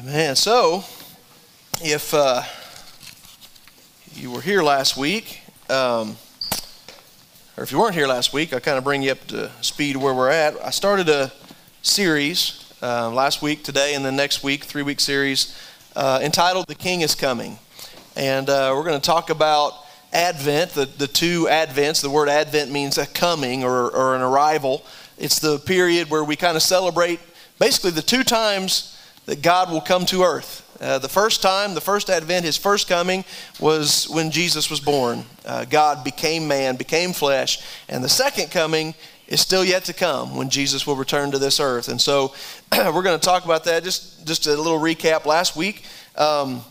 Amen. So, if uh, you were here last week, um, or if you weren't here last week, I kind of bring you up to speed where we're at. I started a series uh, last week, today, and then next week, three week series uh, entitled The King is Coming. And uh, we're going to talk about Advent, the, the two Advents. The word Advent means a coming or, or an arrival. It's the period where we kind of celebrate basically the two times that God will come to earth. Uh, the first time, the first advent, his first coming was when Jesus was born. Uh, God became man, became flesh. And the second coming is still yet to come when Jesus will return to this earth. And so we're going to talk about that. Just, just a little recap last week, um,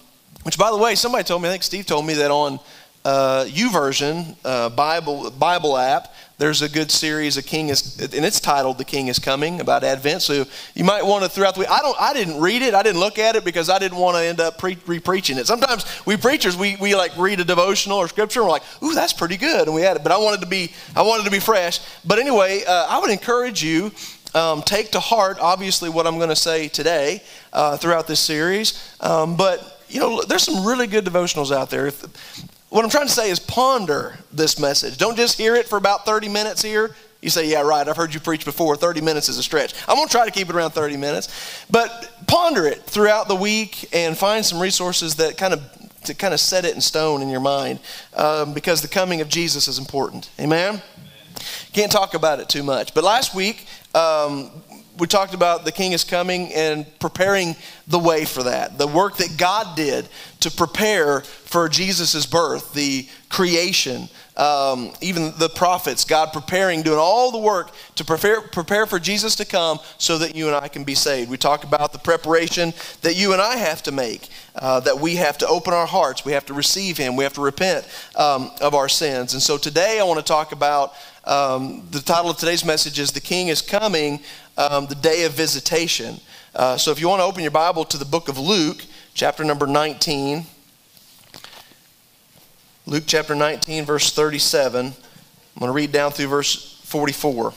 which, by the way, somebody told me, I think Steve told me that on uh, YouVersion uh, Bible, Bible app, there's a good series, A King is, and it's titled The King is Coming about Advent. So you might want to throughout the week. I don't, I didn't read it. I didn't look at it because I didn't want to end up pre- re-preaching it. Sometimes we preachers, we, we like read a devotional or scripture and we're like, ooh, that's pretty good. And we had it, but I wanted to be, I wanted to be fresh. But anyway, uh, I would encourage you, um, take to heart, obviously, what I'm going to say today uh, throughout this series. Um, but, you know, there's some really good devotionals out there. What I'm trying to say is ponder this message. Don't just hear it for about 30 minutes here. You say, yeah, right, I've heard you preach before. 30 minutes is a stretch. I'm going to try to keep it around 30 minutes. But ponder it throughout the week and find some resources that kind of to kind of set it in stone in your mind um, because the coming of Jesus is important. Amen? Amen? Can't talk about it too much. But last week, um, we talked about the king is coming and preparing the way for that. The work that God did to prepare for Jesus' birth, the creation, um, even the prophets, God preparing, doing all the work to prepare, prepare for Jesus to come so that you and I can be saved. We talked about the preparation that you and I have to make, uh, that we have to open our hearts, we have to receive Him, we have to repent um, of our sins. And so today I want to talk about um, the title of today's message is The King is Coming, um, the Day of Visitation. Uh, so if you want to open your Bible to the book of Luke, chapter number 19. Luke chapter 19, verse 37. I'm going to read down through verse 44.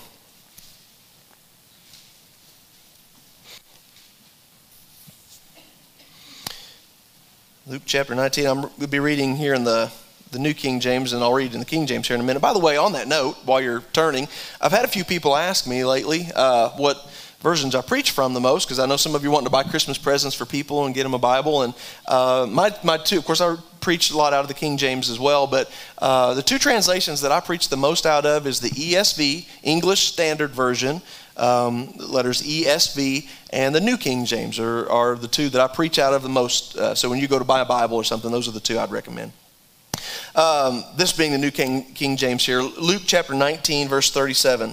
Luke chapter 19. I'm going to be reading here in the the New King James, and I'll read in the King James here in a minute. By the way, on that note, while you're turning, I've had a few people ask me lately uh, what versions I preach from the most because I know some of you want to buy Christmas presents for people and get them a Bible. And uh, my, my two, of course, I preach a lot out of the King James as well, but uh, the two translations that I preach the most out of is the ESV, English Standard Version, um, letters ESV, and the New King James are, are the two that I preach out of the most. Uh, so when you go to buy a Bible or something, those are the two I'd recommend. Um, this being the New King, King James here, Luke chapter 19, verse 37.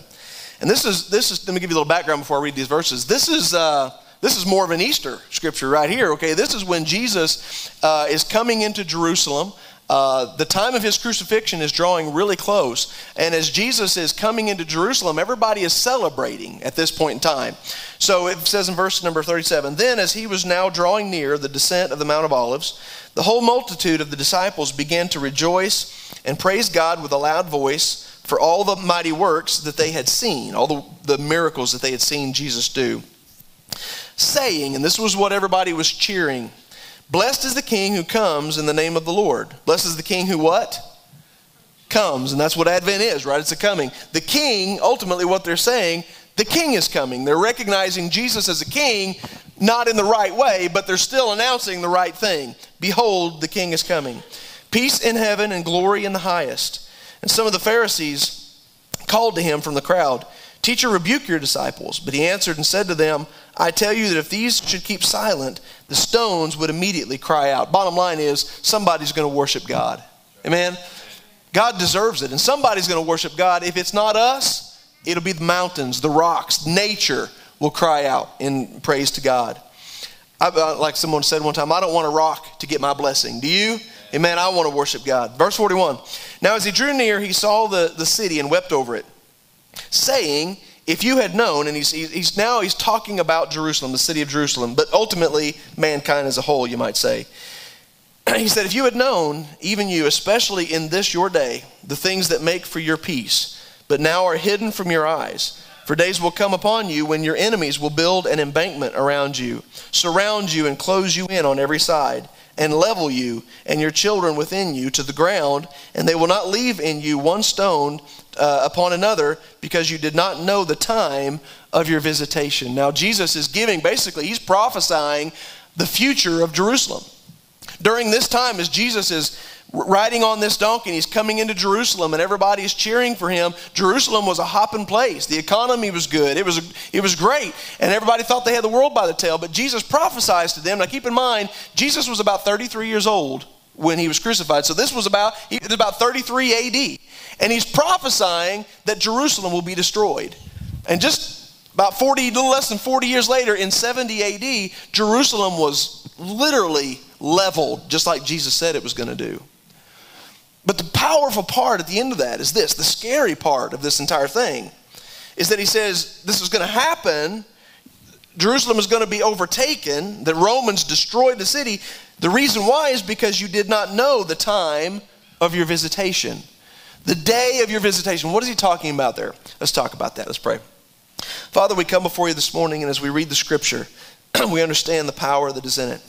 And this is, this is, let me give you a little background before I read these verses. This is, uh, this is more of an Easter scripture right here, okay? This is when Jesus uh, is coming into Jerusalem. Uh, the time of his crucifixion is drawing really close. And as Jesus is coming into Jerusalem, everybody is celebrating at this point in time. So it says in verse number 37 Then, as he was now drawing near the descent of the Mount of Olives, the whole multitude of the disciples began to rejoice and praise God with a loud voice for all the mighty works that they had seen, all the, the miracles that they had seen Jesus do. Saying, and this was what everybody was cheering Blessed is the King who comes in the name of the Lord. Blessed is the King who what? Comes. And that's what Advent is, right? It's a coming. The King, ultimately, what they're saying, the King is coming. They're recognizing Jesus as a King, not in the right way, but they're still announcing the right thing. Behold, the king is coming. Peace in heaven and glory in the highest. And some of the Pharisees called to him from the crowd, Teacher, rebuke your disciples. But he answered and said to them, I tell you that if these should keep silent, the stones would immediately cry out. Bottom line is, somebody's going to worship God. Amen? God deserves it. And somebody's going to worship God. If it's not us, it'll be the mountains, the rocks, nature will cry out in praise to God. I, uh, like someone said one time, I don't want a rock to get my blessing. Do you? Amen. I want to worship God. Verse 41. Now, as he drew near, he saw the, the city and wept over it, saying, If you had known, and he's, he's now he's talking about Jerusalem, the city of Jerusalem, but ultimately mankind as a whole, you might say. He said, If you had known, even you, especially in this your day, the things that make for your peace, but now are hidden from your eyes. For days will come upon you when your enemies will build an embankment around you, surround you, and close you in on every side, and level you and your children within you to the ground, and they will not leave in you one stone uh, upon another because you did not know the time of your visitation. Now, Jesus is giving, basically, he's prophesying the future of Jerusalem. During this time, as Jesus is riding on this donkey and he's coming into Jerusalem and everybody's cheering for him. Jerusalem was a hopping place. The economy was good. It was, it was great. And everybody thought they had the world by the tail. But Jesus prophesied to them. Now keep in mind, Jesus was about 33 years old when he was crucified. So this was about, it was about 33 AD. And he's prophesying that Jerusalem will be destroyed. And just about 40, a little less than 40 years later, in 70 AD, Jerusalem was literally leveled, just like Jesus said it was going to do. But the powerful part at the end of that is this the scary part of this entire thing is that he says this is going to happen. Jerusalem is going to be overtaken, the Romans destroyed the city. The reason why is because you did not know the time of your visitation. The day of your visitation. What is he talking about there? Let's talk about that. Let's pray. Father, we come before you this morning, and as we read the scripture, we understand the power that is in it.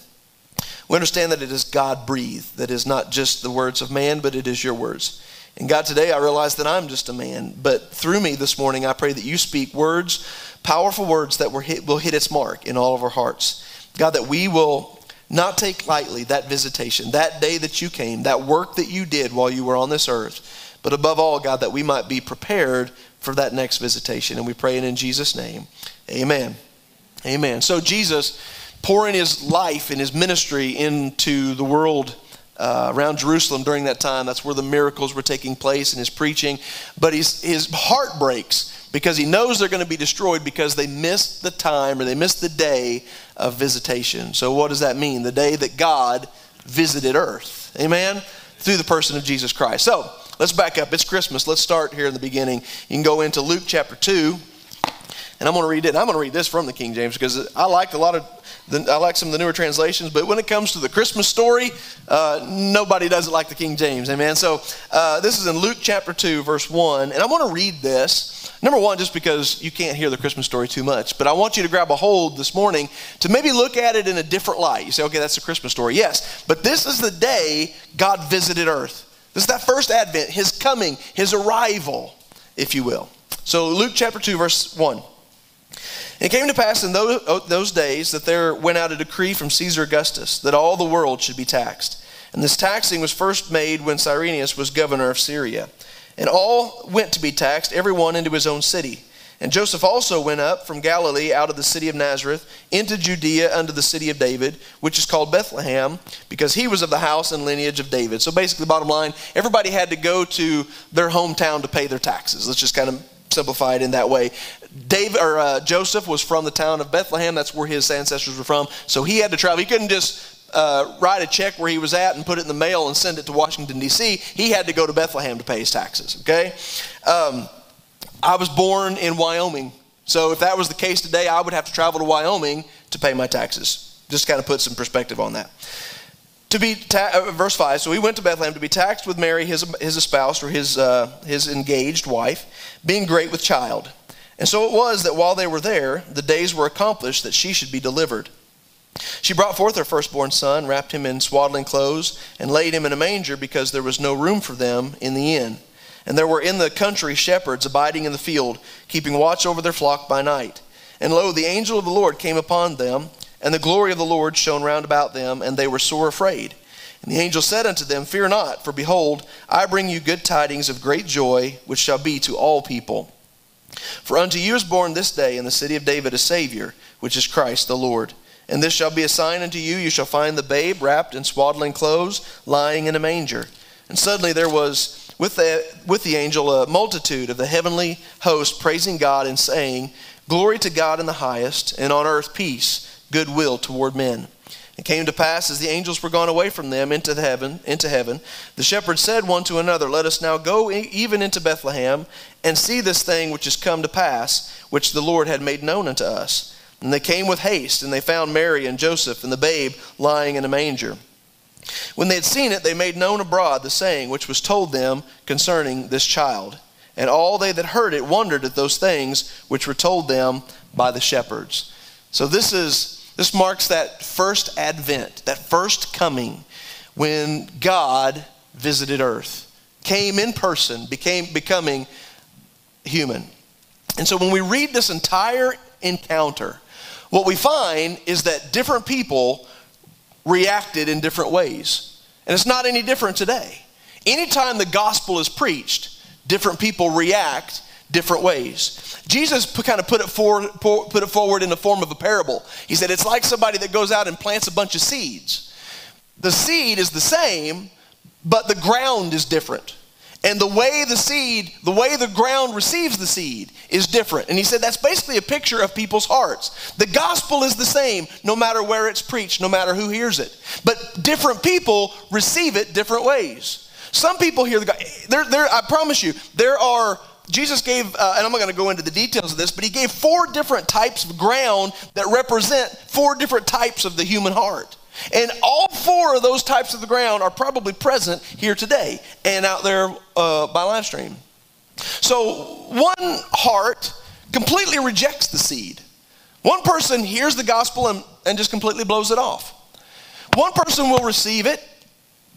We understand that it is God breathed, that is not just the words of man, but it is your words. And God, today I realize that I'm just a man, but through me this morning, I pray that you speak words, powerful words that will hit, will hit its mark in all of our hearts. God, that we will not take lightly that visitation, that day that you came, that work that you did while you were on this earth. But above all, God, that we might be prepared for that next visitation. And we pray it in Jesus' name. Amen. Amen. So, Jesus pouring his life and his ministry into the world uh, around Jerusalem during that time. That's where the miracles were taking place and his preaching. But his, his heart breaks because he knows they're going to be destroyed because they missed the time or they missed the day of visitation. So, what does that mean? The day that God visited earth. Amen? Through the person of Jesus Christ. So, let's back up. It's Christmas. Let's start here in the beginning. You can go into Luke chapter 2. And I'm going to read it. I'm going to read this from the King James because I like a lot of the, I like some of the newer translations, but when it comes to the Christmas story, uh, nobody does it like the King James. Amen. So uh, this is in Luke chapter 2, verse 1. And I want to read this. Number one, just because you can't hear the Christmas story too much, but I want you to grab a hold this morning to maybe look at it in a different light. You say, okay, that's the Christmas story. Yes, but this is the day God visited earth. This is that first advent, his coming, his arrival, if you will. So Luke chapter 2, verse 1. It came to pass in those, oh, those days that there went out a decree from Caesar Augustus that all the world should be taxed. And this taxing was first made when Cyrenius was governor of Syria. And all went to be taxed, every one into his own city. And Joseph also went up from Galilee out of the city of Nazareth into Judea unto the city of David, which is called Bethlehem, because he was of the house and lineage of David. So basically, bottom line, everybody had to go to their hometown to pay their taxes. Let's just kind of simplify it in that way. David or uh, Joseph was from the town of Bethlehem. That's where his ancestors were from. So he had to travel. He couldn't just uh, write a check where he was at and put it in the mail and send it to Washington D.C. He had to go to Bethlehem to pay his taxes. Okay. Um, I was born in Wyoming, so if that was the case today, I would have to travel to Wyoming to pay my taxes. Just kind of put some perspective on that to be ta- uh, verse 5 so he went to bethlehem to be taxed with mary his, his espoused or his, uh, his engaged wife being great with child and so it was that while they were there, the days were accomplished that she should be delivered. She brought forth her firstborn son, wrapped him in swaddling clothes, and laid him in a manger because there was no room for them in the inn. And there were in the country shepherds abiding in the field, keeping watch over their flock by night. And lo, the angel of the Lord came upon them, and the glory of the Lord shone round about them, and they were sore afraid. And the angel said unto them, Fear not, for behold, I bring you good tidings of great joy, which shall be to all people. For unto you is born this day in the city of David a Savior, which is Christ the Lord. And this shall be a sign unto you you shall find the babe wrapped in swaddling clothes, lying in a manger. And suddenly there was with the, with the angel a multitude of the heavenly host praising God and saying, Glory to God in the highest, and on earth peace, goodwill toward men. It came to pass as the angels were gone away from them into the heaven, into heaven, the shepherds said one to another, Let us now go even into Bethlehem and see this thing which is come to pass, which the Lord had made known unto us. And they came with haste, and they found Mary and Joseph and the babe lying in a manger. When they had seen it, they made known abroad the saying which was told them concerning this child. and all they that heard it wondered at those things which were told them by the shepherds. So this is this marks that first advent, that first coming when God visited earth, came in person, became becoming human. And so when we read this entire encounter, what we find is that different people reacted in different ways. And it's not any different today. Anytime the gospel is preached, different people react different ways. Jesus put, kind of put it, put it forward in the form of a parable. He said, It's like somebody that goes out and plants a bunch of seeds. The seed is the same, but the ground is different. And the way the seed, the way the ground receives the seed is different. And he said that's basically a picture of people's hearts. The gospel is the same no matter where it's preached, no matter who hears it. But different people receive it different ways. Some people hear the gospel. There, there, I promise you, there are, Jesus gave, uh, and I'm not going to go into the details of this, but he gave four different types of ground that represent four different types of the human heart. And all four of those types of the ground are probably present here today and out there uh, by live stream. So one heart completely rejects the seed. One person hears the gospel and, and just completely blows it off. One person will receive it,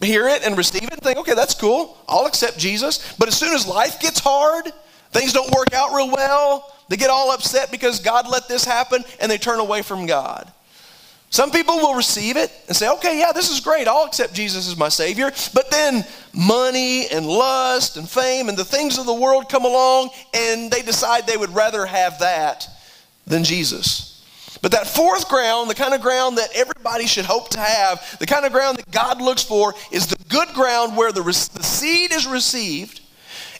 hear it, and receive it and think, okay, that's cool. I'll accept Jesus. But as soon as life gets hard, things don't work out real well, they get all upset because God let this happen and they turn away from God. Some people will receive it and say, okay, yeah, this is great. I'll accept Jesus as my Savior. But then money and lust and fame and the things of the world come along and they decide they would rather have that than Jesus. But that fourth ground, the kind of ground that everybody should hope to have, the kind of ground that God looks for, is the good ground where the, the seed is received.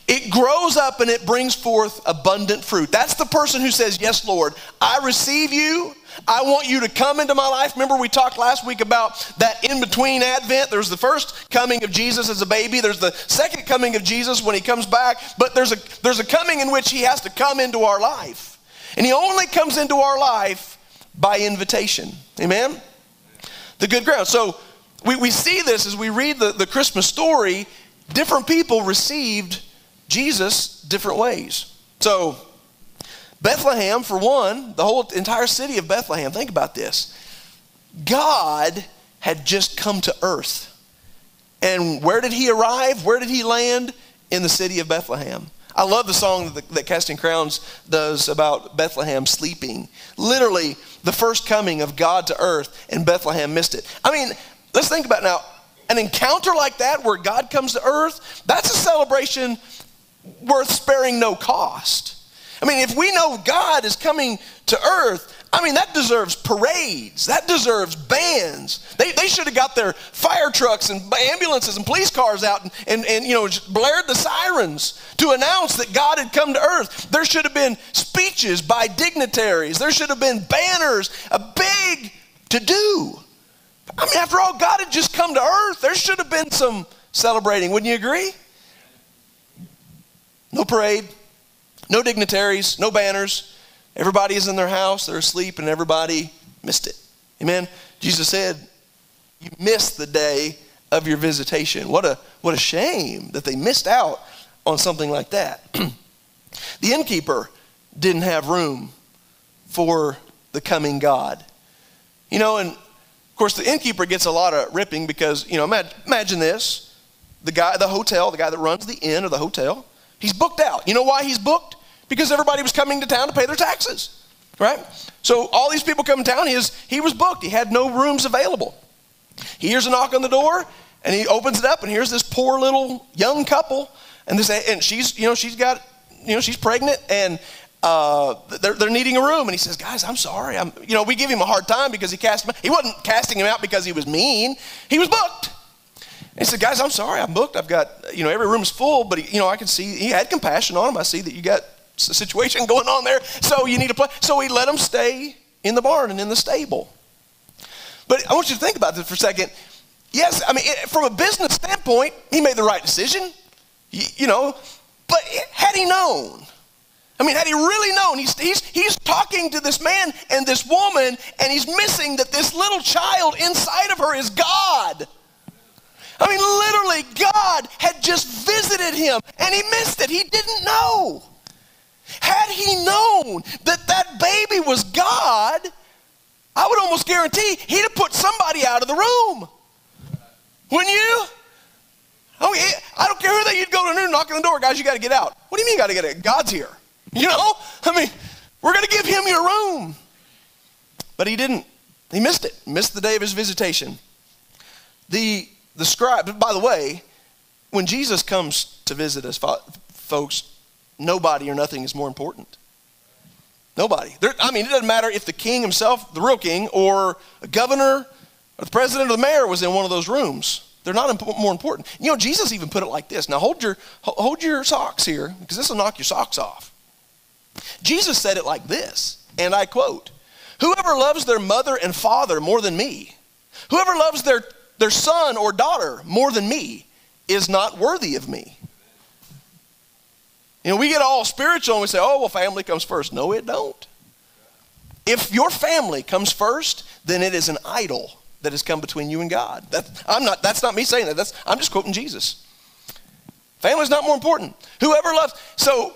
It grows up and it brings forth abundant fruit. That's the person who says, Yes, Lord, I receive you. I want you to come into my life. Remember, we talked last week about that in between Advent. There's the first coming of Jesus as a baby, there's the second coming of Jesus when he comes back, but there's a, there's a coming in which he has to come into our life. And he only comes into our life by invitation. Amen? The good ground. So we, we see this as we read the, the Christmas story. Different people received Jesus different ways. So, Bethlehem, for one, the whole entire city of Bethlehem, think about this. God had just come to earth. And where did he arrive? Where did he land? In the city of Bethlehem. I love the song that, that Casting Crowns does about Bethlehem sleeping. Literally, the first coming of God to earth, and Bethlehem missed it. I mean, let's think about now. An encounter like that where God comes to earth, that's a celebration worth sparing no cost. I mean, if we know God is coming to earth, I mean, that deserves parades. That deserves bands. They, they should have got their fire trucks and ambulances and police cars out and, and, and, you know, blared the sirens to announce that God had come to earth. There should have been speeches by dignitaries. There should have been banners, a big to do. I mean, after all, God had just come to earth. There should have been some celebrating. Wouldn't you agree? No parade, no dignitaries, no banners. Everybody is in their house, they're asleep, and everybody missed it. Amen. Jesus said, You missed the day of your visitation. What a, what a shame that they missed out on something like that. the innkeeper didn't have room for the coming God. You know, and of course, the innkeeper gets a lot of ripping because, you know, imagine, this the guy, the hotel, the guy that runs the inn or the hotel, he's booked out. You know why he's booked? because everybody was coming to town to pay their taxes, right? So all these people come to town, he, is, he was booked. He had no rooms available. He hears a knock on the door, and he opens it up, and here's this poor little young couple, and this, and she's, you know, she's got, you know, she's pregnant, and uh, they're, they're needing a room. And he says, guys, I'm sorry. I'm, you know, we give him a hard time because he cast him. He wasn't casting him out because he was mean. He was booked. And he said, guys, I'm sorry. I'm booked. I've got, you know, every room's full, but, he, you know, I can see, he had compassion on him. I see that you got a situation going on there. So you need to play. So he let him stay in the barn and in the stable. But I want you to think about this for a second. Yes, I mean, from a business standpoint, he made the right decision, you, you know, but had he known, I mean, had he really known, he's, he's, he's talking to this man and this woman, and he's missing that this little child inside of her is God. I mean, literally, God had just visited him and he missed it. He didn't know. Had he known that that baby was God, I would almost guarantee he'd have put somebody out of the room. Wouldn't you? Oh, I don't care who that you'd go to knock on the door, guys, you got to get out. What do you mean, got to get out? God's here. You know? I mean, we're going to give him your room. But he didn't. He missed it. Missed the day of his visitation. The, the scribe, by the way, when Jesus comes to visit us, folks, nobody or nothing is more important. Nobody. There, I mean, it doesn't matter if the king himself, the real king, or a governor, or the president or the mayor was in one of those rooms. They're not imp- more important. You know, Jesus even put it like this. Now hold your hold your socks here, because this will knock your socks off. Jesus said it like this, and I quote: "Whoever loves their mother and father more than me, whoever loves their their son or daughter more than me, is not worthy of me." You know, we get all spiritual and we say, "Oh, well, family comes first. No, it don't. If your family comes first, then it is an idol that has come between you and God. That, I'm not, that's not me saying that. That's, I'm just quoting Jesus. Family's not more important. Whoever loves, so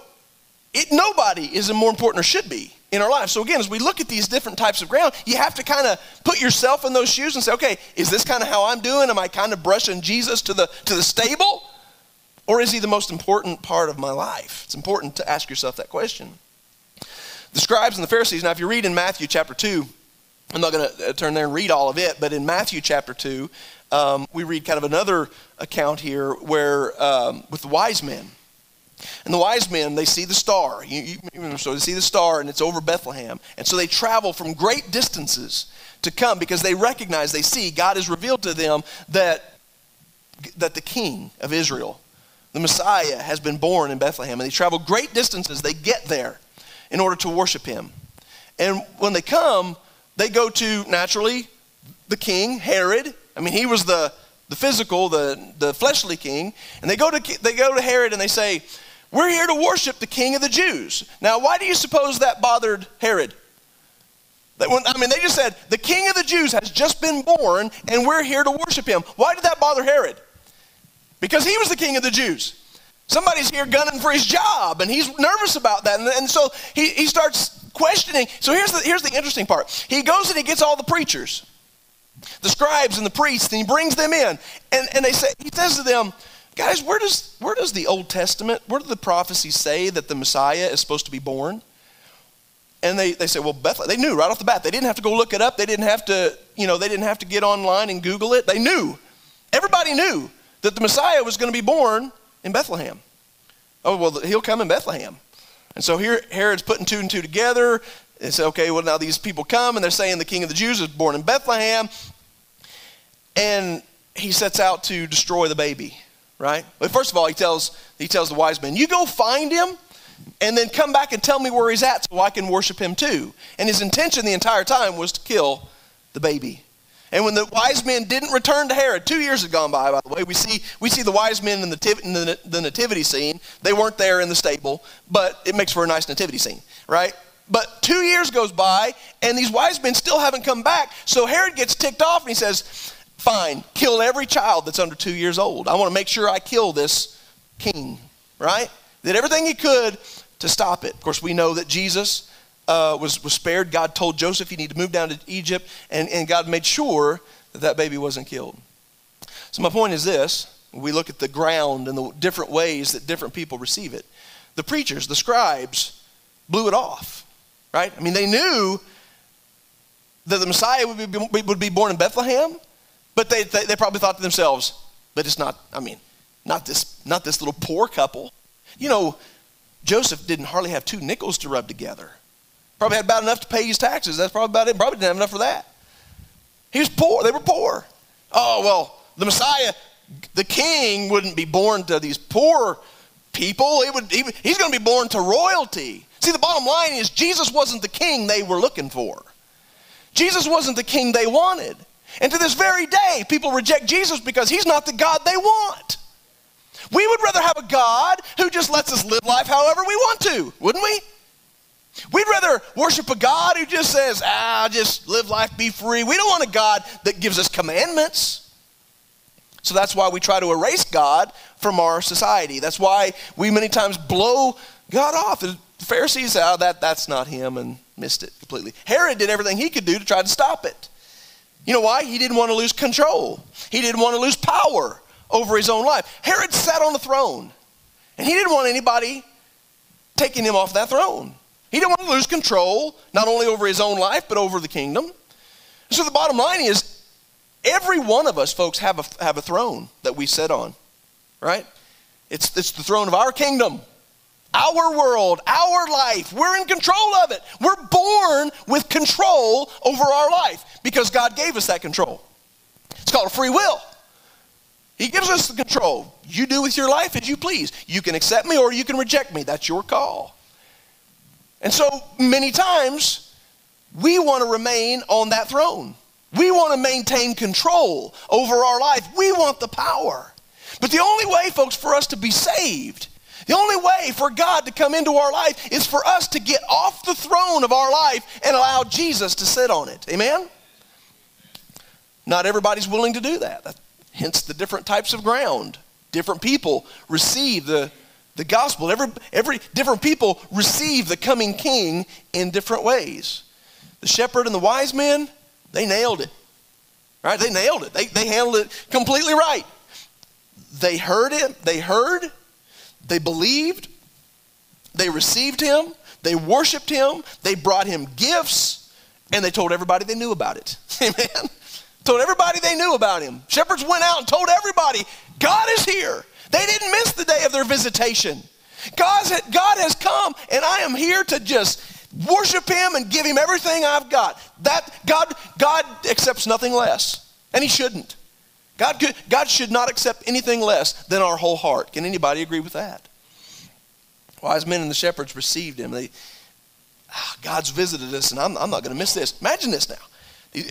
it, nobody is more important or should be in our life. So again, as we look at these different types of ground, you have to kind of put yourself in those shoes and say, okay, is this kind of how I'm doing? Am I kind of brushing Jesus to the to the stable? Or is he the most important part of my life? It's important to ask yourself that question. The scribes and the Pharisees, now if you read in Matthew chapter 2, I'm not going to uh, turn there and read all of it, but in Matthew chapter 2, um, we read kind of another account here where, um, with the wise men. And the wise men, they see the star. You, you, so they see the star, and it's over Bethlehem. And so they travel from great distances to come because they recognize, they see, God has revealed to them that, that the king of Israel, the Messiah, has been born in Bethlehem. And they travel great distances. They get there in order to worship him. And when they come, they go to, naturally, the king, Herod. I mean, he was the, the physical, the, the fleshly king. And they go, to, they go to Herod and they say, We're here to worship the king of the Jews. Now, why do you suppose that bothered Herod? That when, I mean, they just said, The king of the Jews has just been born and we're here to worship him. Why did that bother Herod? Because he was the king of the Jews. Somebody's here gunning for his job, and he's nervous about that. And, and so he, he starts questioning. So here's the, here's the interesting part. He goes and he gets all the preachers, the scribes and the priests, and he brings them in. And, and they say, he says to them, guys, where does, where does the Old Testament, where do the prophecies say that the Messiah is supposed to be born? And they, they say, well, Bethlehem. They knew right off the bat. They didn't have to go look it up. They didn't have to, you know, they didn't have to get online and Google it. They knew. Everybody knew that the Messiah was going to be born in Bethlehem. Oh, well, he'll come in Bethlehem. And so here Herod's putting two and two together. And say, okay, well, now these people come and they're saying the king of the Jews is born in Bethlehem. And he sets out to destroy the baby, right? But first of all, he tells, he tells the wise men, you go find him and then come back and tell me where he's at so I can worship him too. And his intention the entire time was to kill the baby. And when the wise men didn't return to Herod, two years had gone by, by the way. We see, we see the wise men in, the, in the, the nativity scene. They weren't there in the stable, but it makes for a nice nativity scene, right? But two years goes by, and these wise men still haven't come back. So Herod gets ticked off, and he says, Fine, kill every child that's under two years old. I want to make sure I kill this king, right? Did everything he could to stop it. Of course, we know that Jesus uh, was, was spared. God told Joseph he needed to move down to Egypt, and, and God made sure that that baby wasn't killed. So, my point is this we look at the ground and the different ways that different people receive it. The preachers, the scribes, blew it off, right? I mean, they knew that the Messiah would be, would be born in Bethlehem, but they, they, they probably thought to themselves, but it's not, I mean, not this, not this little poor couple. You know, Joseph didn't hardly have two nickels to rub together. Probably had about enough to pay his taxes. That's probably about it. Probably didn't have enough for that. He was poor. They were poor. Oh, well, the Messiah, the king, wouldn't be born to these poor people. He would, he, he's going to be born to royalty. See, the bottom line is Jesus wasn't the king they were looking for. Jesus wasn't the king they wanted. And to this very day, people reject Jesus because he's not the God they want. We would rather have a God who just lets us live life however we want to, wouldn't we? We'd rather worship a God who just says, ah, just live life, be free. We don't want a God that gives us commandments. So that's why we try to erase God from our society. That's why we many times blow God off. The Pharisees, oh, that, that's not him, and missed it completely. Herod did everything he could do to try to stop it. You know why? He didn't want to lose control, he didn't want to lose power over his own life. Herod sat on the throne, and he didn't want anybody taking him off that throne. He didn't want to lose control, not only over his own life, but over the kingdom. So the bottom line is every one of us, folks, have a, have a throne that we sit on, right? It's, it's the throne of our kingdom, our world, our life. We're in control of it. We're born with control over our life because God gave us that control. It's called free will. He gives us the control. You do with your life as you please. You can accept me or you can reject me. That's your call. And so many times, we want to remain on that throne. We want to maintain control over our life. We want the power. But the only way, folks, for us to be saved, the only way for God to come into our life is for us to get off the throne of our life and allow Jesus to sit on it. Amen? Not everybody's willing to do that. Hence the different types of ground. Different people receive the, the gospel. Every, every different people receive the coming king in different ways. The shepherd and the wise men, they nailed it. Right? They nailed it. They, they handled it completely right. They heard it, they heard, they believed, they received him, they worshiped him, they brought him gifts, and they told everybody they knew about it. Amen. Told everybody they knew about him. Shepherds went out and told everybody, God is here. They didn't miss the day of their visitation. God's, God has come, and I am here to just worship him and give him everything I've got. That God, God accepts nothing less, and he shouldn't. God, could, God should not accept anything less than our whole heart. Can anybody agree with that? Wise men and the shepherds received him. They, ah, God's visited us, and I'm, I'm not going to miss this. Imagine this now.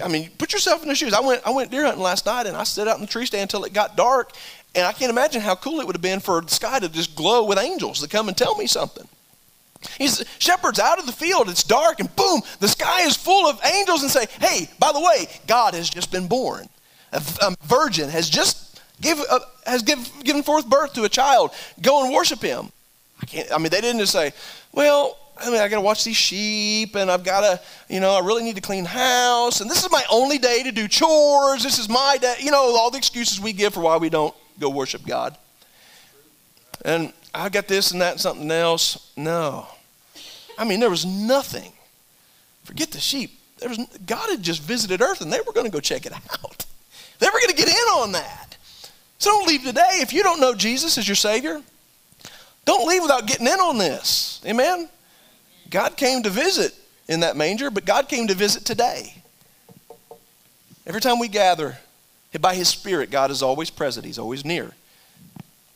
I mean, put yourself in their shoes. I went, I went deer hunting last night and I stood out in the tree stand until it got dark. And I can't imagine how cool it would have been for the sky to just glow with angels to come and tell me something. He's shepherds out of the field, it's dark, and boom, the sky is full of angels and say, Hey, by the way, God has just been born. A, a virgin has just give, uh, has give, given forth birth to a child. Go and worship him. I can't, I mean, they didn't just say, Well, I mean, I got to watch these sheep, and I've got to, you know, I really need to clean house, and this is my only day to do chores. This is my day. You know, all the excuses we give for why we don't go worship God. And I got this and that and something else. No. I mean, there was nothing. Forget the sheep. There was, God had just visited earth, and they were going to go check it out. They were going to get in on that. So don't leave today. If you don't know Jesus as your Savior, don't leave without getting in on this. Amen? God came to visit in that manger, but God came to visit today. Every time we gather, by His Spirit, God is always present, He's always near.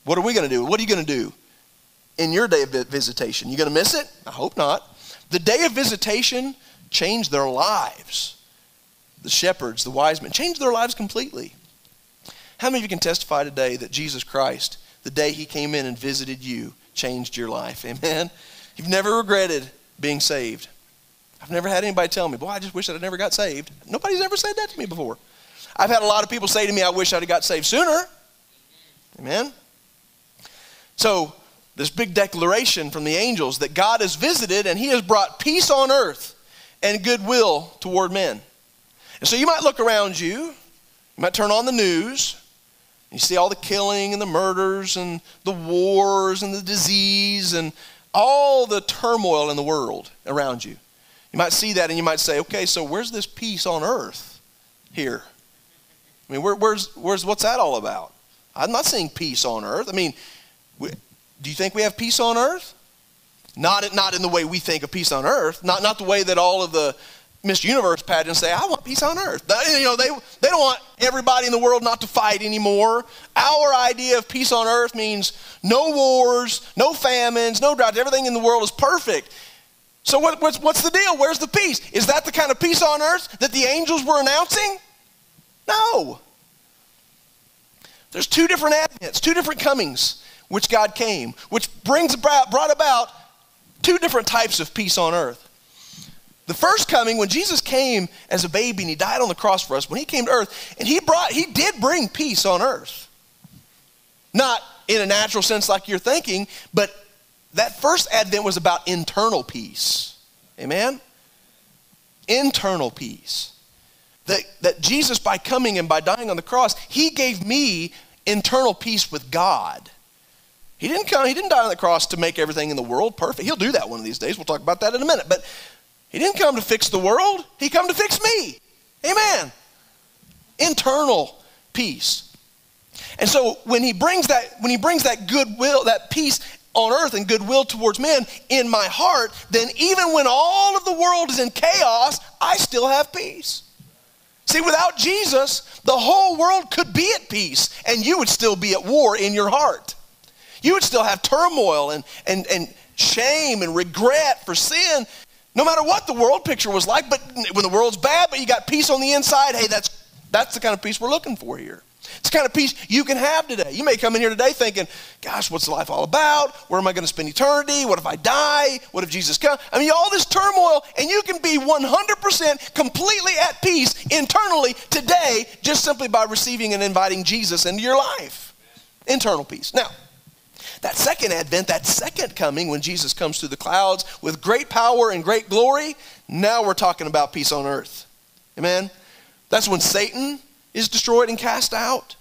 What are we going to do? What are you going to do in your day of visitation? You going to miss it? I hope not. The day of visitation changed their lives. The shepherds, the wise men, changed their lives completely. How many of you can testify today that Jesus Christ, the day He came in and visited you, changed your life? Amen? You've never regretted being saved. I've never had anybody tell me, boy, I just wish that I'd never got saved. Nobody's ever said that to me before. I've had a lot of people say to me, I wish I'd have got saved sooner. Amen? So, this big declaration from the angels that God has visited and He has brought peace on earth and goodwill toward men. And so you might look around you, you might turn on the news, you see all the killing and the murders and the wars and the disease and all the turmoil in the world around you. You might see that and you might say, okay, so where's this peace on earth here? I mean, where, where's, where's, what's that all about? I'm not seeing peace on earth. I mean, we, do you think we have peace on earth? Not, not in the way we think of peace on earth, not, not the way that all of the Miss Universe pageants say, I want peace on earth. You know, they, they don't want everybody in the world not to fight anymore. Our idea of peace on earth means no wars, no famines, no droughts. Everything in the world is perfect. So what, what's, what's the deal? Where's the peace? Is that the kind of peace on earth that the angels were announcing? No. There's two different advents, two different comings, which God came, which brings about, brought about two different types of peace on earth. The first coming, when Jesus came as a baby and he died on the cross for us, when he came to earth, and he brought, he did bring peace on earth. Not in a natural sense like you're thinking, but that first advent was about internal peace. Amen? Internal peace. That, that Jesus, by coming and by dying on the cross, he gave me internal peace with God. He didn't come, he didn't die on the cross to make everything in the world perfect. He'll do that one of these days. We'll talk about that in a minute. But he didn't come to fix the world. He come to fix me. Amen. Internal peace. And so when he brings that when he brings that goodwill, that peace on earth and goodwill towards men in my heart, then even when all of the world is in chaos, I still have peace. See, without Jesus, the whole world could be at peace and you would still be at war in your heart. You would still have turmoil and, and, and shame and regret for sin, no matter what the world picture was like. But when the world's bad, but you got peace on the inside, hey, that's, that's the kind of peace we're looking for here. It's the kind of peace you can have today. You may come in here today thinking, gosh, what's life all about? Where am I going to spend eternity? What if I die? What if Jesus comes? I mean, all this turmoil, and you can be 100% completely at peace internally today just simply by receiving and inviting Jesus into your life. Internal peace. Now, that second advent, that second coming, when Jesus comes through the clouds with great power and great glory, now we're talking about peace on earth. Amen? That's when Satan is destroyed and cast out.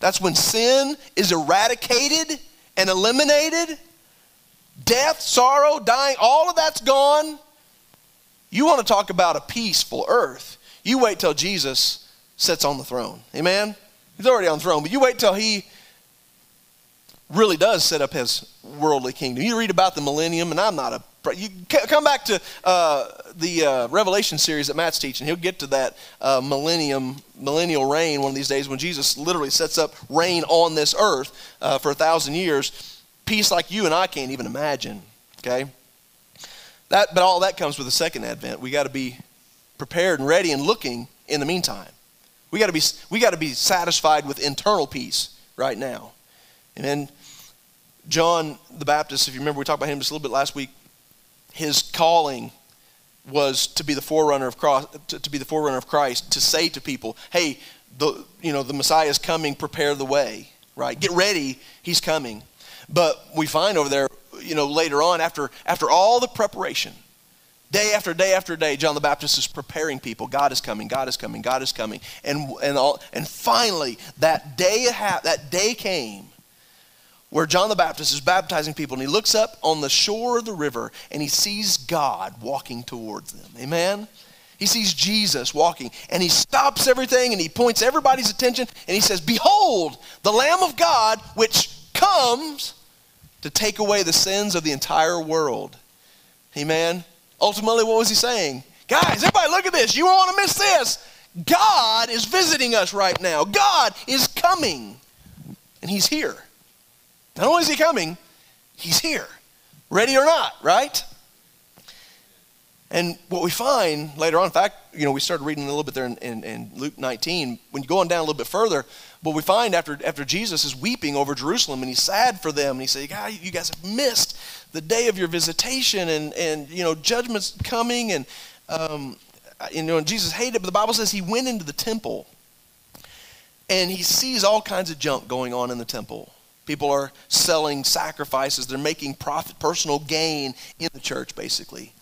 That's when sin is eradicated and eliminated. Death, sorrow, dying, all of that's gone. You want to talk about a peaceful earth. You wait till Jesus sits on the throne. Amen? He's already on the throne, but you wait till he really does set up his worldly kingdom. You read about the millennium, and I'm not a. You come back to uh, the uh, Revelation series that Matt's teaching. He'll get to that uh, millennium, millennial reign one of these days when Jesus literally sets up reign on this earth uh, for a thousand years. Peace like you and I can't even imagine. Okay, that but all that comes with the second advent. We got to be prepared and ready and looking in the meantime. We got to be we got to be satisfied with internal peace right now. And then John the Baptist, if you remember, we talked about him just a little bit last week. His calling was to be the forerunner of Christ, to, to be the forerunner of Christ, to say to people, "Hey, the you know the Messiah is coming. Prepare the way. Right? Get ready. He's coming." But we find over there, you know, later on, after after all the preparation, day after day after day, John the Baptist is preparing people. God is coming. God is coming. God is coming. And and all and finally, that day that day came where John the Baptist is baptizing people and he looks up on the shore of the river and he sees God walking towards them. Amen? He sees Jesus walking and he stops everything and he points everybody's attention and he says, Behold, the Lamb of God which comes to take away the sins of the entire world. Amen? Ultimately, what was he saying? Guys, everybody look at this. You won't want to miss this. God is visiting us right now. God is coming. And he's here. Not only is he coming, he's here, ready or not, right? And what we find later on, in fact, you know, we started reading a little bit there in, in, in, Luke 19. When you go on down a little bit further, what we find after, after Jesus is weeping over Jerusalem and he's sad for them, and he says, God, you guys have missed the day of your visitation, and, and you know, judgment's coming, and, um, you know, and Jesus hated it, but the Bible says he went into the temple and he sees all kinds of junk going on in the temple. People are selling sacrifices, they're making profit, personal gain in the church, basically.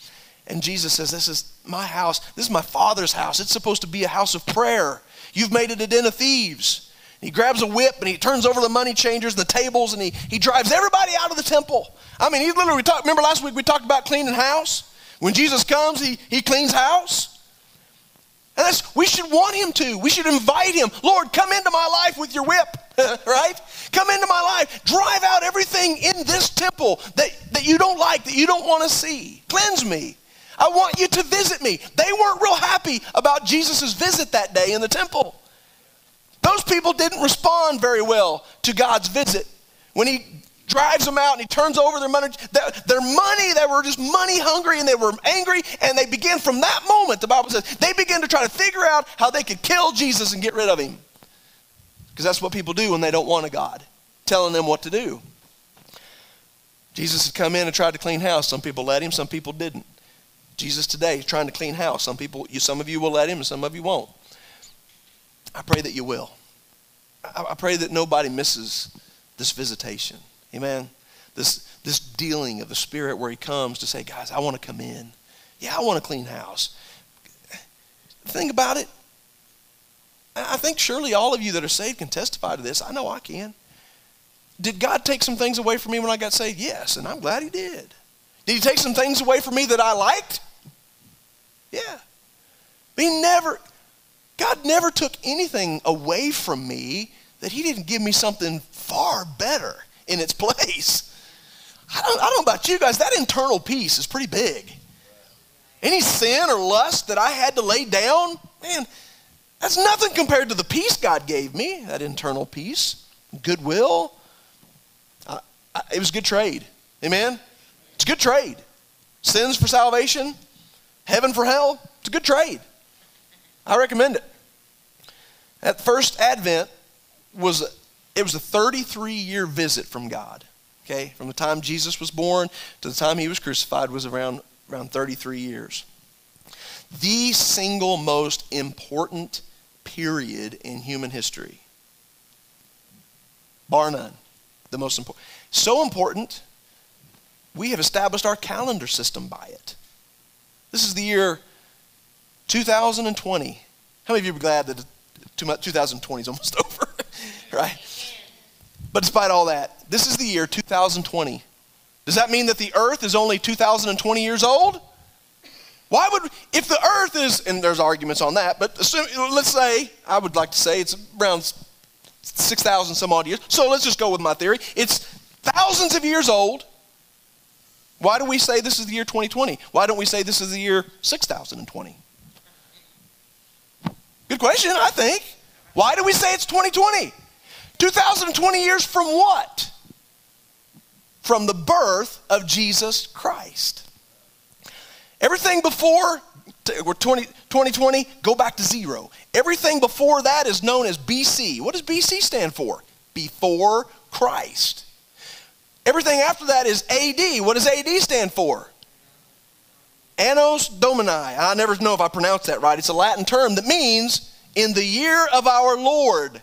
And Jesus says, This is my house. This is my Father's house. It's supposed to be a house of prayer. You've made it a den of thieves. He grabs a whip and he turns over the money changers and the tables and he, he drives everybody out of the temple. I mean, he literally talked, remember last week we talked about cleaning house? When Jesus comes, he, he cleans house. And that's, we should want him to. We should invite him. Lord, come into my life with your whip, right? Come into my life. Drive out everything in this temple that, that you don't like, that you don't want to see. Cleanse me. I want you to visit me. They weren't real happy about Jesus' visit that day in the temple. Those people didn't respond very well to God's visit. When he drives them out and he turns over their money, their, their money, they were just money hungry and they were angry. And they began from that moment, the Bible says, they began to try to figure out how they could kill Jesus and get rid of him. Because that's what people do when they don't want a God telling them what to do. Jesus had come in and tried to clean house. Some people let him, some people didn't. Jesus today is trying to clean house. Some people, you, some of you will let him, and some of you won't. I pray that you will. I, I pray that nobody misses this visitation. Amen. This, this dealing of the Spirit where He comes to say, guys, I want to come in. Yeah, I want to clean house. Think about it. I think surely all of you that are saved can testify to this. I know I can. Did God take some things away from me when I got saved? Yes, and I'm glad He did. Did He take some things away from me that I liked? Yeah. He never, God never took anything away from me that He didn't give me something far better in its place. I don't, I don't know about you guys, that internal peace is pretty big. Any sin or lust that I had to lay down, man, that's nothing compared to the peace God gave me, that internal peace, goodwill. It was a good trade. Amen? It's a good trade. Sins for salvation, heaven for hell, it's a good trade. I recommend it. At first Advent was it was a 33 year visit from God. Okay, from the time Jesus was born to the time he was crucified was around around 33 years. The single most important period in human history. Bar none. The most important. So important, we have established our calendar system by it. This is the year 2020. How many of you are glad that 2020 is almost over? right? But despite all that, this is the year 2020. Does that mean that the earth is only 2020 years old? Why would, if the earth is, and there's arguments on that, but assume, let's say, I would like to say it's around 6,000 some odd years. So let's just go with my theory. It's thousands of years old. Why do we say this is the year 2020? Why don't we say this is the year 6020? Good question, I think. Why do we say it's 2020? 2020 years from what? From the birth of Jesus Christ. Everything before we're 20, 2020, go back to zero. Everything before that is known as BC. What does BC stand for? Before Christ. Everything after that is AD. What does AD stand for? Annos Domini. I never know if I pronounced that right. It's a Latin term that means in the year of our Lord.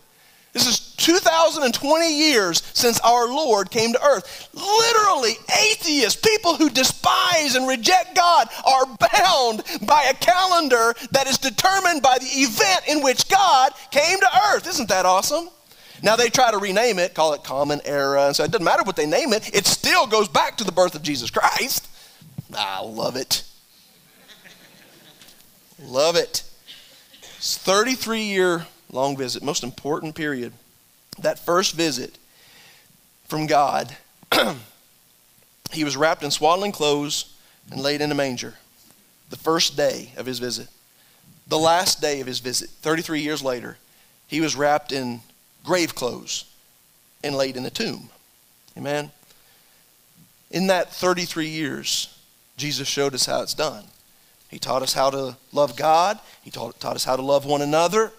This is 2020 years since our Lord came to earth. Literally, atheists, people who despise and reject God, are bound by a calendar that is determined by the event in which God came to earth. Isn't that awesome? Now they try to rename it, call it Common Era, and so it doesn't matter what they name it, it still goes back to the birth of Jesus Christ. I love it. love it. It's 33 year long visit, most important period. That first visit from God, he was wrapped in swaddling clothes and laid in a manger. The first day of his visit. The last day of his visit, 33 years later, he was wrapped in grave clothes and laid in a tomb. Amen. In that 33 years, Jesus showed us how it's done. He taught us how to love God, He taught, taught us how to love one another,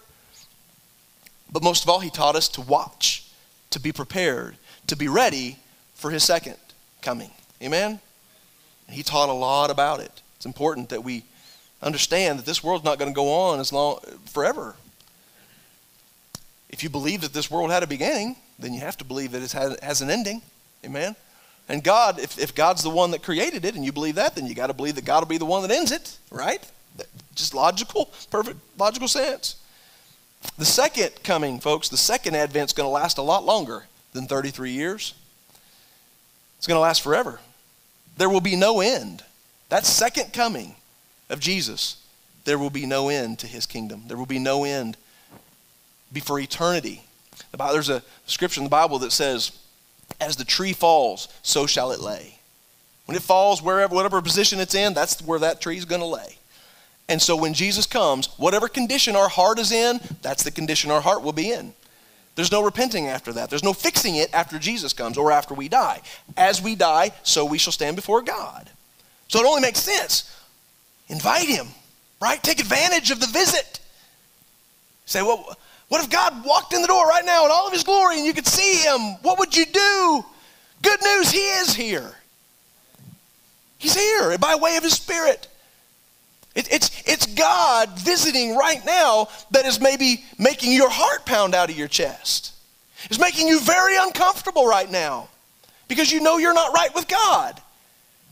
but most of all, he taught us to watch, to be prepared, to be ready for his second coming. Amen? He taught a lot about it. It's important that we understand that this world's not going to go on as long forever. If you believe that this world had a beginning, then you have to believe that it has an ending. Amen? And God, if, if God's the one that created it and you believe that, then you got to believe that God will be the one that ends it, right? Just logical, perfect logical sense. The second coming, folks, the second advent is going to last a lot longer than 33 years. It's going to last forever. There will be no end. That second coming of Jesus, there will be no end to his kingdom. There will be no end before eternity. There's a scripture in the Bible that says, as the tree falls, so shall it lay. When it falls, wherever, whatever position it's in, that's where that tree is going to lay. And so when Jesus comes, whatever condition our heart is in, that's the condition our heart will be in. There's no repenting after that. There's no fixing it after Jesus comes or after we die. As we die, so we shall stand before God. So it only makes sense. Invite him, right? Take advantage of the visit. Say, well, what if God walked in the door right now in all of his glory and you could see him? What would you do? Good news, he is here. He's here by way of his spirit. It, it's, it's God visiting right now that is maybe making your heart pound out of your chest. is making you very uncomfortable right now because you know you're not right with God.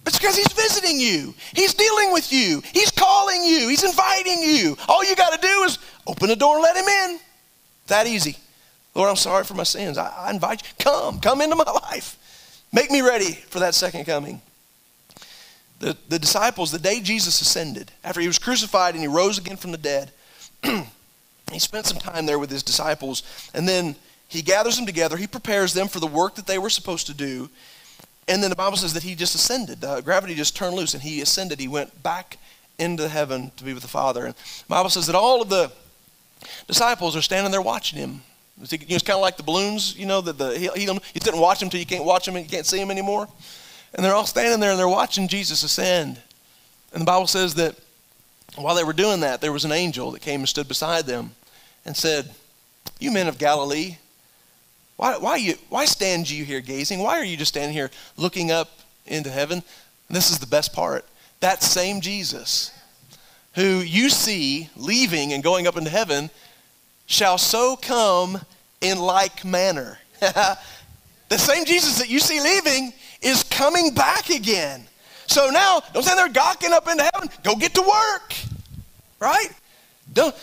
It's because He's visiting you. He's dealing with you. He's calling you. He's inviting you. All you got to do is open the door and let Him in. That easy. Lord, I'm sorry for my sins. I, I invite you. Come, come into my life. Make me ready for that second coming. The, the disciples, the day Jesus ascended, after he was crucified and he rose again from the dead, he spent some time there with his disciples, and then he gathers them together. He prepares them for the work that they were supposed to do. And then the Bible says that he just ascended. Uh, gravity just turned loose, and he ascended. He went back into heaven to be with the Father. And the Bible says that all of the disciples are standing there watching him. It's kind of like the balloons, you know, that the he You didn't watch them until you can't watch them and you can't see them anymore. And they're all standing there and they're watching Jesus ascend. And the Bible says that while they were doing that, there was an angel that came and stood beside them and said, You men of Galilee, why, why, you, why stand you here gazing? Why are you just standing here looking up into heaven? And this is the best part. That same Jesus who you see leaving and going up into heaven shall so come in like manner. the same Jesus that you see leaving is coming back again. So now, don't stand there gawking up into heaven. Go get to work. Right? Don't,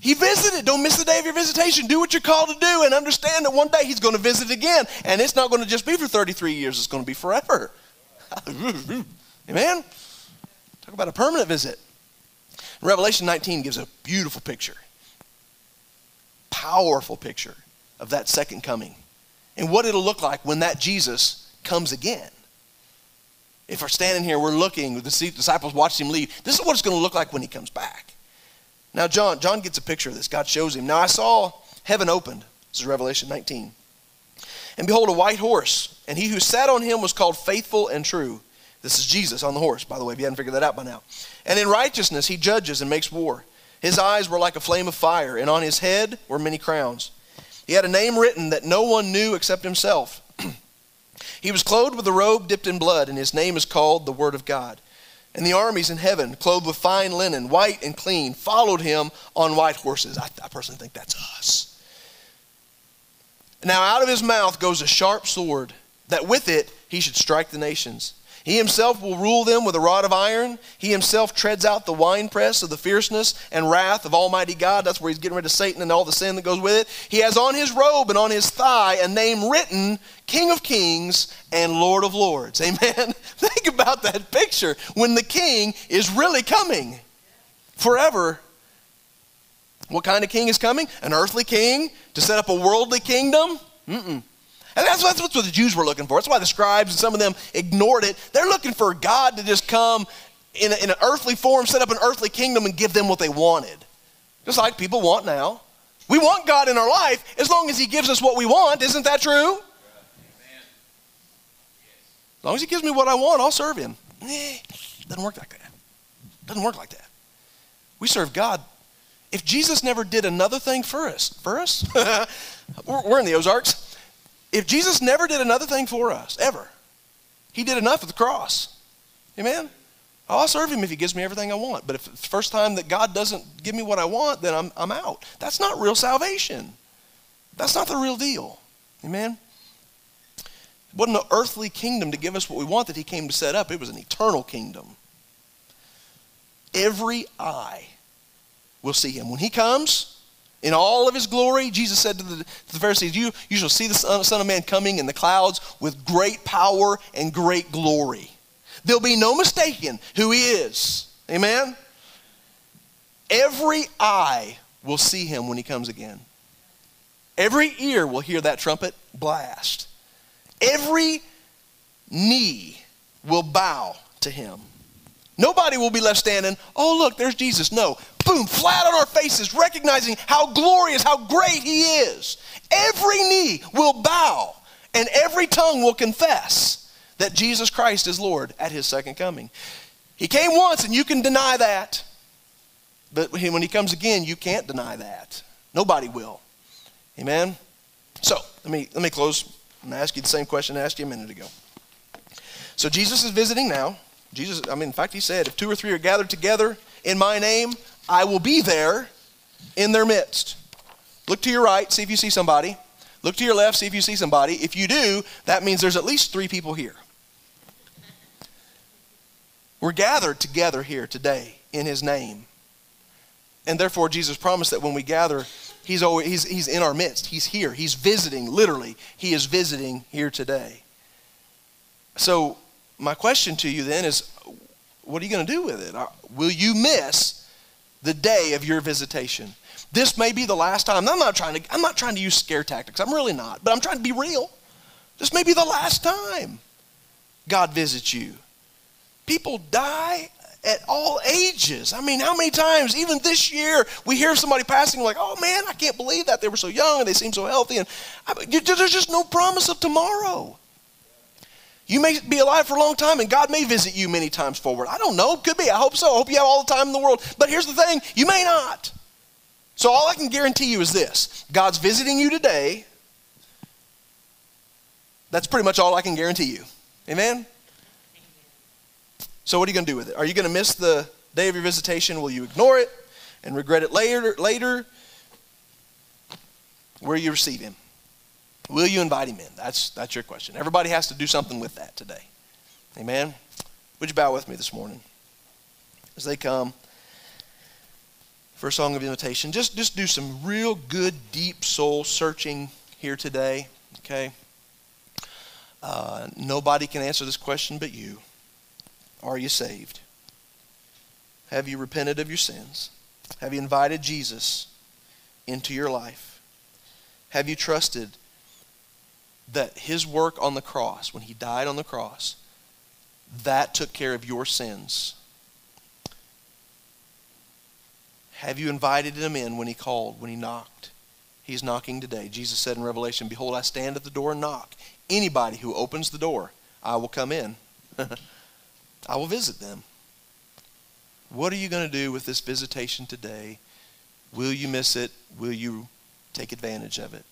he visited. Don't miss the day of your visitation. Do what you're called to do and understand that one day he's going to visit again. And it's not going to just be for 33 years, it's going to be forever. Amen? Talk about a permanent visit. Revelation 19 gives a beautiful picture, powerful picture of that second coming and what it'll look like when that Jesus comes again. If we're standing here, we're looking, the disciples watched him leave. This is what it's going to look like when he comes back. Now, John, John gets a picture of this. God shows him. Now, I saw heaven opened. This is Revelation 19. And behold, a white horse, and he who sat on him was called faithful and true. This is Jesus on the horse, by the way, if you hadn't figured that out by now. And in righteousness he judges and makes war. His eyes were like a flame of fire, and on his head were many crowns. He had a name written that no one knew except himself. He was clothed with a robe dipped in blood, and his name is called the Word of God. And the armies in heaven, clothed with fine linen, white and clean, followed him on white horses. I, I personally think that's us. Now out of his mouth goes a sharp sword, that with it he should strike the nations. He himself will rule them with a rod of iron. He himself treads out the winepress of the fierceness and wrath of Almighty God. That's where he's getting rid of Satan and all the sin that goes with it. He has on his robe and on his thigh a name written King of Kings and Lord of Lords. Amen. Think about that picture when the king is really coming forever. What kind of king is coming? An earthly king to set up a worldly kingdom? Mm-mm. And that's, that's what the Jews were looking for. That's why the scribes and some of them ignored it. They're looking for God to just come in, a, in an earthly form, set up an earthly kingdom, and give them what they wanted. Just like people want now. We want God in our life as long as He gives us what we want. Isn't that true? As long as He gives me what I want, I'll serve Him. Eh, doesn't work like that. Doesn't work like that. We serve God. If Jesus never did another thing for us, for us, we're in the Ozarks. If Jesus never did another thing for us, ever, he did enough at the cross. Amen? Oh, I'll serve him if he gives me everything I want. But if it's the first time that God doesn't give me what I want, then I'm, I'm out. That's not real salvation. That's not the real deal. Amen? It wasn't an earthly kingdom to give us what we want that he came to set up, it was an eternal kingdom. Every eye will see him. When he comes, in all of his glory, Jesus said to the, to the Pharisees, you, you shall see the son, son of Man coming in the clouds with great power and great glory. There'll be no mistaking who he is. Amen? Every eye will see him when he comes again. Every ear will hear that trumpet blast. Every knee will bow to him. Nobody will be left standing, oh, look, there's Jesus. No, boom, flat on our faces, recognizing how glorious, how great He is. Every knee will bow and every tongue will confess that Jesus Christ is Lord at His second coming. He came once and you can deny that. But when He comes again, you can't deny that. Nobody will. Amen? So, let me, let me close. I'm going to ask you the same question I asked you a minute ago. So, Jesus is visiting now. Jesus, I mean, in fact, he said, if two or three are gathered together in my name, I will be there in their midst. Look to your right, see if you see somebody. Look to your left, see if you see somebody. If you do, that means there's at least three people here. We're gathered together here today in his name. And therefore, Jesus promised that when we gather, he's, always, he's, he's in our midst. He's here. He's visiting, literally. He is visiting here today. So, my question to you then is what are you going to do with it? Uh, will you miss the day of your visitation? This may be the last time. I'm not trying to, I'm not trying to use scare tactics. I'm really not. But I'm trying to be real. This may be the last time God visits you. People die at all ages. I mean, how many times, even this year, we hear somebody passing like, oh man, I can't believe that. They were so young and they seem so healthy. And I there's just no promise of tomorrow. You may be alive for a long time and God may visit you many times forward. I don't know. Could be. I hope so. I hope you have all the time in the world. But here's the thing you may not. So all I can guarantee you is this God's visiting you today. That's pretty much all I can guarantee you. Amen? So what are you going to do with it? Are you going to miss the day of your visitation? Will you ignore it and regret it later? Later, will you receive Him? Will you invite Him in? That's that's your question. Everybody has to do something with that today. Amen. Would you bow with me this morning as they come for a song of invitation? Just just do some real good, deep soul searching here today. Okay. Uh, nobody can answer this question but you. Are you saved? Have you repented of your sins? Have you invited Jesus into your life? Have you trusted that his work on the cross, when he died on the cross, that took care of your sins? Have you invited him in when he called, when he knocked? He's knocking today. Jesus said in Revelation, Behold, I stand at the door and knock. Anybody who opens the door, I will come in. I will visit them. What are you going to do with this visitation today? Will you miss it? Will you take advantage of it?